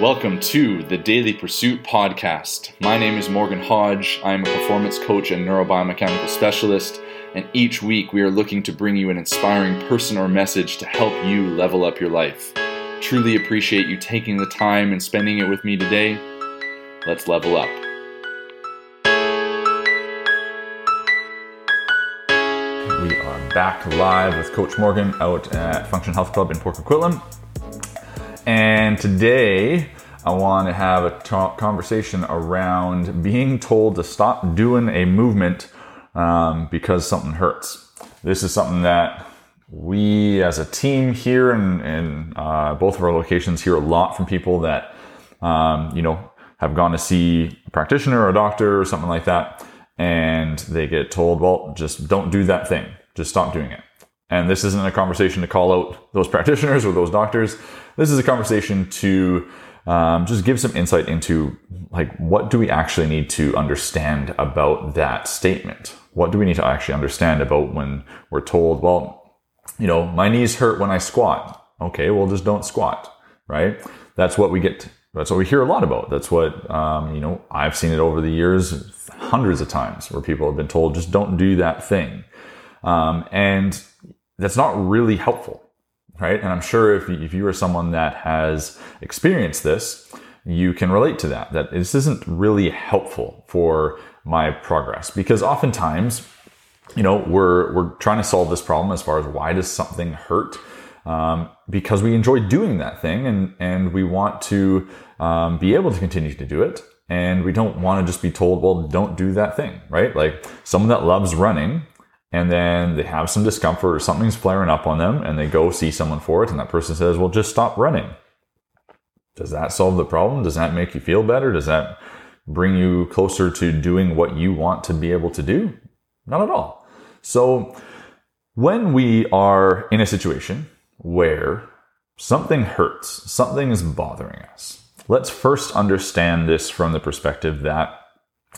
Welcome to the Daily Pursuit podcast. My name is Morgan Hodge. I am a performance coach and neurobiomechanical specialist, and each week we are looking to bring you an inspiring person or message to help you level up your life. Truly appreciate you taking the time and spending it with me today. Let's level up. We are back live with Coach Morgan out at Function Health Club in Port Coquitlam. And today I want to have a conversation around being told to stop doing a movement um, because something hurts. This is something that we as a team here in, in uh, both of our locations hear a lot from people that, um, you know, have gone to see a practitioner or a doctor or something like that. And they get told, well, just don't do that thing. Just stop doing it. And this isn't a conversation to call out those practitioners or those doctors. This is a conversation to um, just give some insight into like what do we actually need to understand about that statement? What do we need to actually understand about when we're told, well, you know, my knees hurt when I squat. Okay, well, just don't squat, right? That's what we get. That's what we hear a lot about. That's what um, you know. I've seen it over the years, hundreds of times, where people have been told, just don't do that thing, um, and that's not really helpful right? And I'm sure if if you are someone that has experienced this, you can relate to that, that this isn't really helpful for my progress because oftentimes, you know, we're, we're trying to solve this problem as far as why does something hurt? Um, because we enjoy doing that thing and, and we want to um, be able to continue to do it. And we don't want to just be told, well, don't do that thing, right? Like someone that loves running and then they have some discomfort or something's flaring up on them and they go see someone for it and that person says well just stop running. Does that solve the problem? Does that make you feel better? Does that bring you closer to doing what you want to be able to do? Not at all. So when we are in a situation where something hurts something is bothering us let's first understand this from the perspective that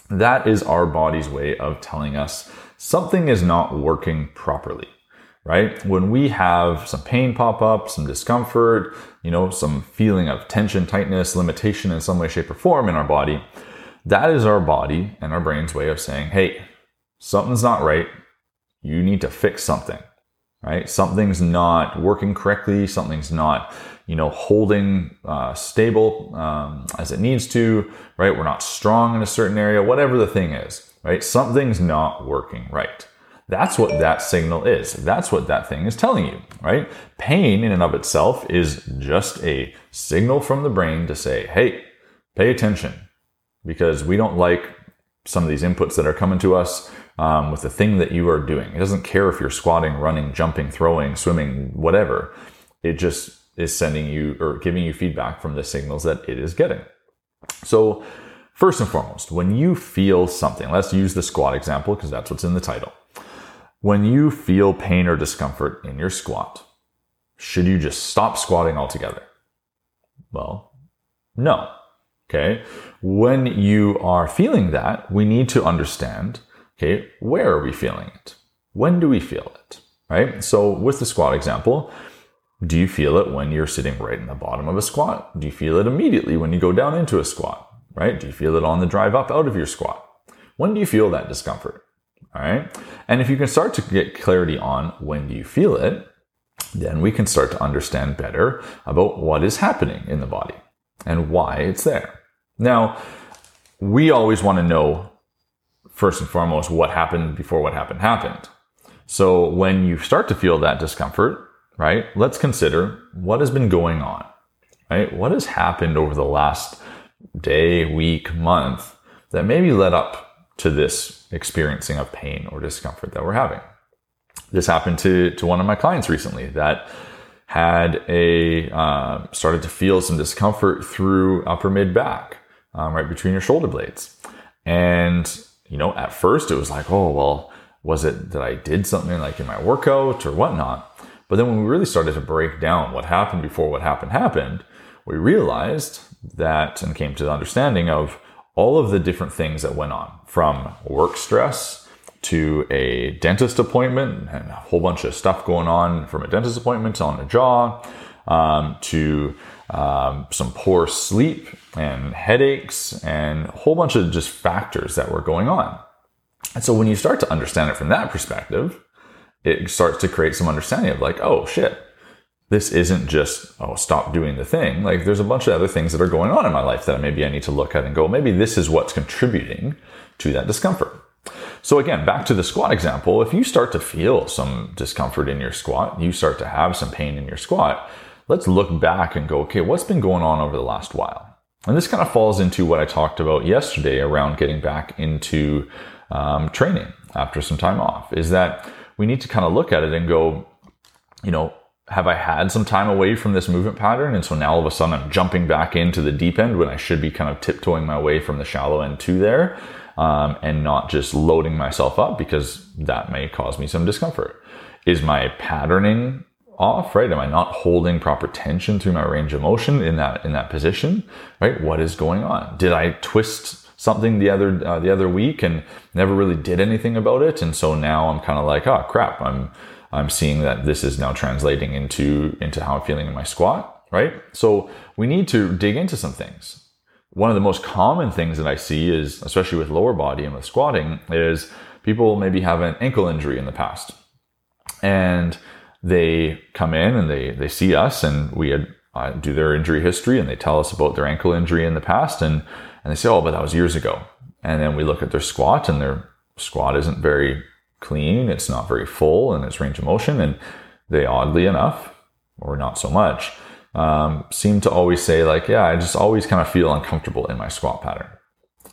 that is our body's way of telling us something is not working properly, right? When we have some pain pop up, some discomfort, you know, some feeling of tension, tightness, limitation in some way, shape, or form in our body, that is our body and our brain's way of saying, hey, something's not right. You need to fix something, right? Something's not working correctly. Something's not, you know, holding uh, stable um, as it needs to, right? We're not strong in a certain area, whatever the thing is right? Something's not working right. That's what that signal is. That's what that thing is telling you, right? Pain in and of itself is just a signal from the brain to say, hey, pay attention because we don't like some of these inputs that are coming to us um, with the thing that you are doing. It doesn't care if you're squatting, running, jumping, throwing, swimming, whatever. It just is sending you or giving you feedback from the signals that it is getting. So, First and foremost, when you feel something, let's use the squat example because that's what's in the title. When you feel pain or discomfort in your squat, should you just stop squatting altogether? Well, no. Okay. When you are feeling that, we need to understand, okay, where are we feeling it? When do we feel it? Right? So with the squat example, do you feel it when you're sitting right in the bottom of a squat? Do you feel it immediately when you go down into a squat? Right? Do you feel it on the drive up out of your squat? When do you feel that discomfort? All right. And if you can start to get clarity on when do you feel it, then we can start to understand better about what is happening in the body and why it's there. Now, we always want to know first and foremost what happened before what happened happened. So when you start to feel that discomfort, right, let's consider what has been going on, right? What has happened over the last day, week, month that maybe led up to this experiencing of pain or discomfort that we're having. This happened to, to one of my clients recently that had a uh, started to feel some discomfort through upper mid back, um, right between your shoulder blades. And you know, at first it was like, oh well, was it that I did something like in my workout or whatnot? But then when we really started to break down what happened before what happened happened, we realized that and came to the understanding of all of the different things that went on from work stress to a dentist appointment and a whole bunch of stuff going on from a dentist appointment on a jaw um, to um, some poor sleep and headaches and a whole bunch of just factors that were going on. And so when you start to understand it from that perspective, it starts to create some understanding of like, oh shit, this isn't just, oh, stop doing the thing. Like there's a bunch of other things that are going on in my life that maybe I need to look at and go, maybe this is what's contributing to that discomfort. So again, back to the squat example, if you start to feel some discomfort in your squat, you start to have some pain in your squat, let's look back and go, okay, what's been going on over the last while? And this kind of falls into what I talked about yesterday around getting back into um, training after some time off, is that we need to kind of look at it and go, you know, have I had some time away from this movement pattern? And so now all of a sudden I'm jumping back into the deep end when I should be kind of tiptoeing my way from the shallow end to there um, and not just loading myself up because that may cause me some discomfort. Is my patterning off, right? Am I not holding proper tension through my range of motion in that, in that position, right? What is going on? Did I twist something the other, uh, the other week and never really did anything about it? And so now I'm kind of like, oh crap, I'm, I'm seeing that this is now translating into, into how I'm feeling in my squat, right? So we need to dig into some things. One of the most common things that I see is, especially with lower body and with squatting, is people maybe have an ankle injury in the past. And they come in and they, they see us and we had, uh, do their injury history and they tell us about their ankle injury in the past and, and they say, oh, but that was years ago. And then we look at their squat and their squat isn't very clean. It's not very full in its range of motion. And they oddly enough, or not so much, um, seem to always say like, yeah, I just always kind of feel uncomfortable in my squat pattern.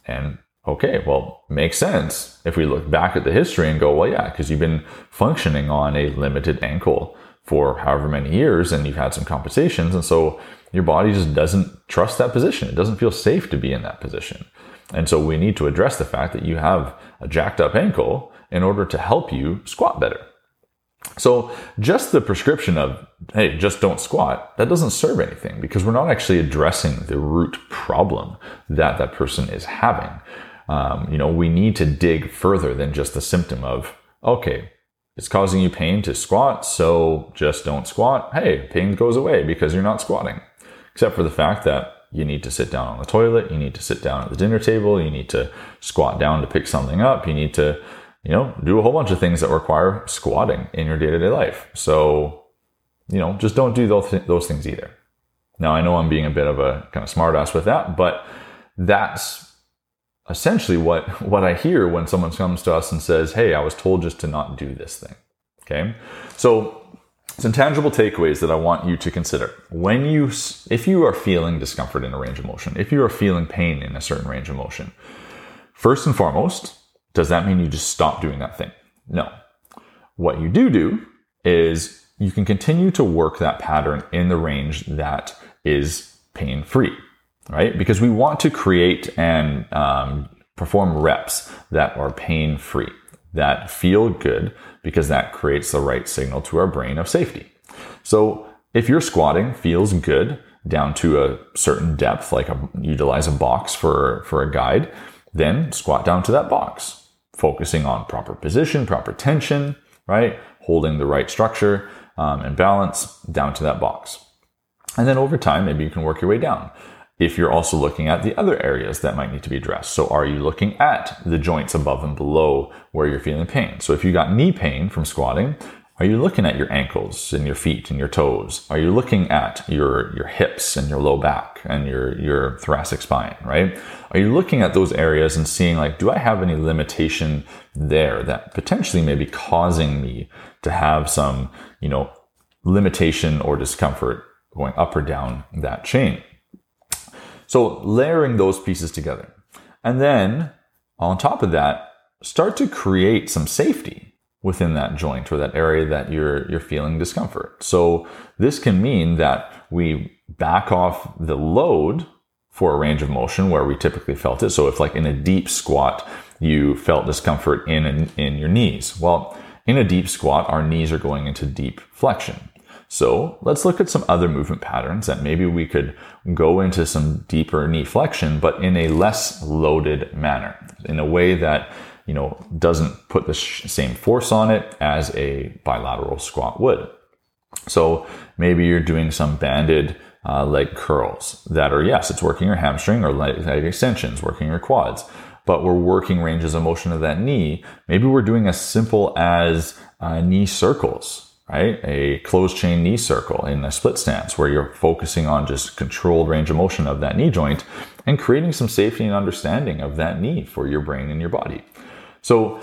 And okay, well, makes sense if we look back at the history and go, well, yeah, because you've been functioning on a limited ankle for however many years and you've had some compensations. And so your body just doesn't trust that position. It doesn't feel safe to be in that position. And so we need to address the fact that you have a jacked up ankle in order to help you squat better. So just the prescription of, hey, just don't squat, that doesn't serve anything because we're not actually addressing the root problem that that person is having. Um, you know, we need to dig further than just the symptom of, okay, it's causing you pain to squat, so just don't squat. Hey, pain goes away because you're not squatting. Except for the fact that you need to sit down on the toilet, you need to sit down at the dinner table, you need to squat down to pick something up, you need to, you know, do a whole bunch of things that require squatting in your day to day life. So, you know, just don't do those, th- those things either. Now, I know I'm being a bit of a kind of smartass with that, but that's essentially what, what I hear when someone comes to us and says, Hey, I was told just to not do this thing. Okay. So some tangible takeaways that I want you to consider when you, if you are feeling discomfort in a range of motion, if you are feeling pain in a certain range of motion, first and foremost, does that mean you just stop doing that thing? No. What you do do is you can continue to work that pattern in the range that is pain free right? Because we want to create and um, perform reps that are pain free, that feel good, because that creates the right signal to our brain of safety. So if your squatting feels good down to a certain depth, like a, utilize a box for, for a guide, then squat down to that box, focusing on proper position, proper tension, right? Holding the right structure um, and balance down to that box. And then over time, maybe you can work your way down if you're also looking at the other areas that might need to be addressed. So are you looking at the joints above and below where you're feeling pain? So if you got knee pain from squatting, are you looking at your ankles and your feet and your toes? Are you looking at your, your hips and your low back and your, your thoracic spine, right? Are you looking at those areas and seeing like, do I have any limitation there that potentially may be causing me to have some, you know, limitation or discomfort going up or down that chain? So layering those pieces together. And then on top of that, start to create some safety within that joint or that area that you're, you're feeling discomfort. So this can mean that we back off the load for a range of motion where we typically felt it. So if like in a deep squat, you felt discomfort in, in, in your knees. Well, in a deep squat, our knees are going into deep flexion. So let's look at some other movement patterns that maybe we could go into some deeper knee flexion, but in a less loaded manner, in a way that you know doesn't put the same force on it as a bilateral squat would. So maybe you're doing some banded uh, leg curls that are, yes, it's working your hamstring or leg, leg extensions, working your quads, but we're working ranges of motion of that knee. Maybe we're doing as simple as uh, knee circles, right? A closed chain knee circle in a split stance where you're focusing on just controlled range of motion of that knee joint and creating some safety and understanding of that knee for your brain and your body. So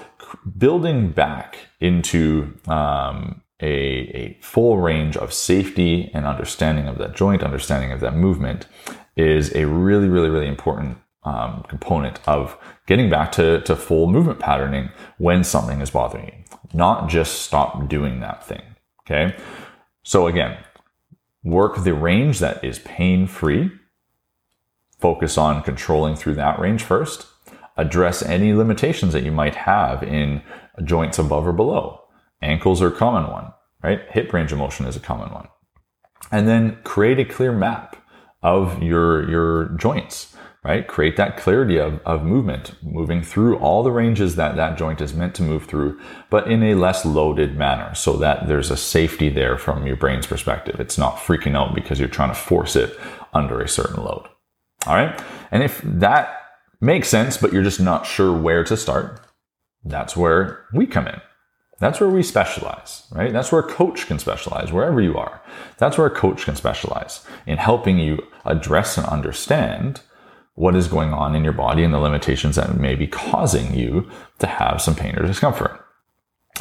building back into um, a, a full range of safety and understanding of that joint, understanding of that movement is a really, really, really important um, component of getting back to, to full movement patterning when something is bothering you. Not just stop doing that thing. Okay. So again, work the range that is pain free. Focus on controlling through that range first. Address any limitations that you might have in joints above or below. Ankles are a common one, right? Hip range of motion is a common one. And then create a clear map of your, your joints, right? Create that clarity of, of movement, moving through all the ranges that that joint is meant to move through, but in a less loaded manner so that there's a safety there from your brain's perspective. It's not freaking out because you're trying to force it under a certain load. All right. And if that makes sense, but you're just not sure where to start, that's where we come in. That's where we specialize, right? That's where a coach can specialize, wherever you are. That's where a coach can specialize in helping you address and understand what is going on in your body and the limitations that may be causing you to have some pain or discomfort.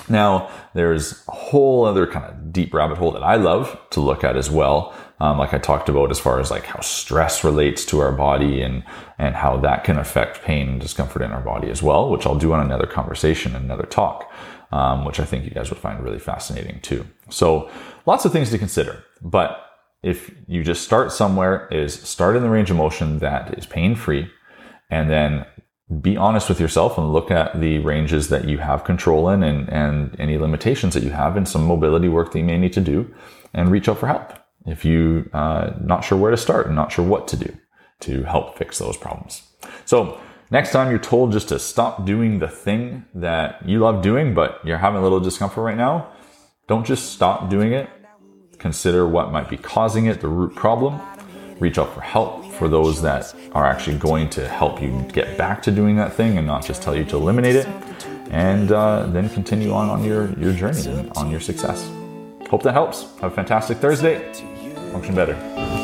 Now, there's a whole other kind of deep rabbit hole that I love to look at as well. Um, like I talked about as far as like how stress relates to our body and, and how that can affect pain and discomfort in our body as well, which I'll do on another conversation, another talk um, which I think you guys would find really fascinating too. So lots of things to consider, but if you just start somewhere is start in the range of motion that is pain free and then be honest with yourself and look at the ranges that you have control in and, and any limitations that you have and some mobility work that you may need to do and reach out for help if you uh, not sure where to start and not sure what to do to help fix those problems. So Next time you're told just to stop doing the thing that you love doing, but you're having a little discomfort right now, don't just stop doing it. Consider what might be causing it, the root problem. Reach out for help for those that are actually going to help you get back to doing that thing and not just tell you to eliminate it. And uh, then continue on on your, your journey and on your success. Hope that helps. Have a fantastic Thursday. Function better.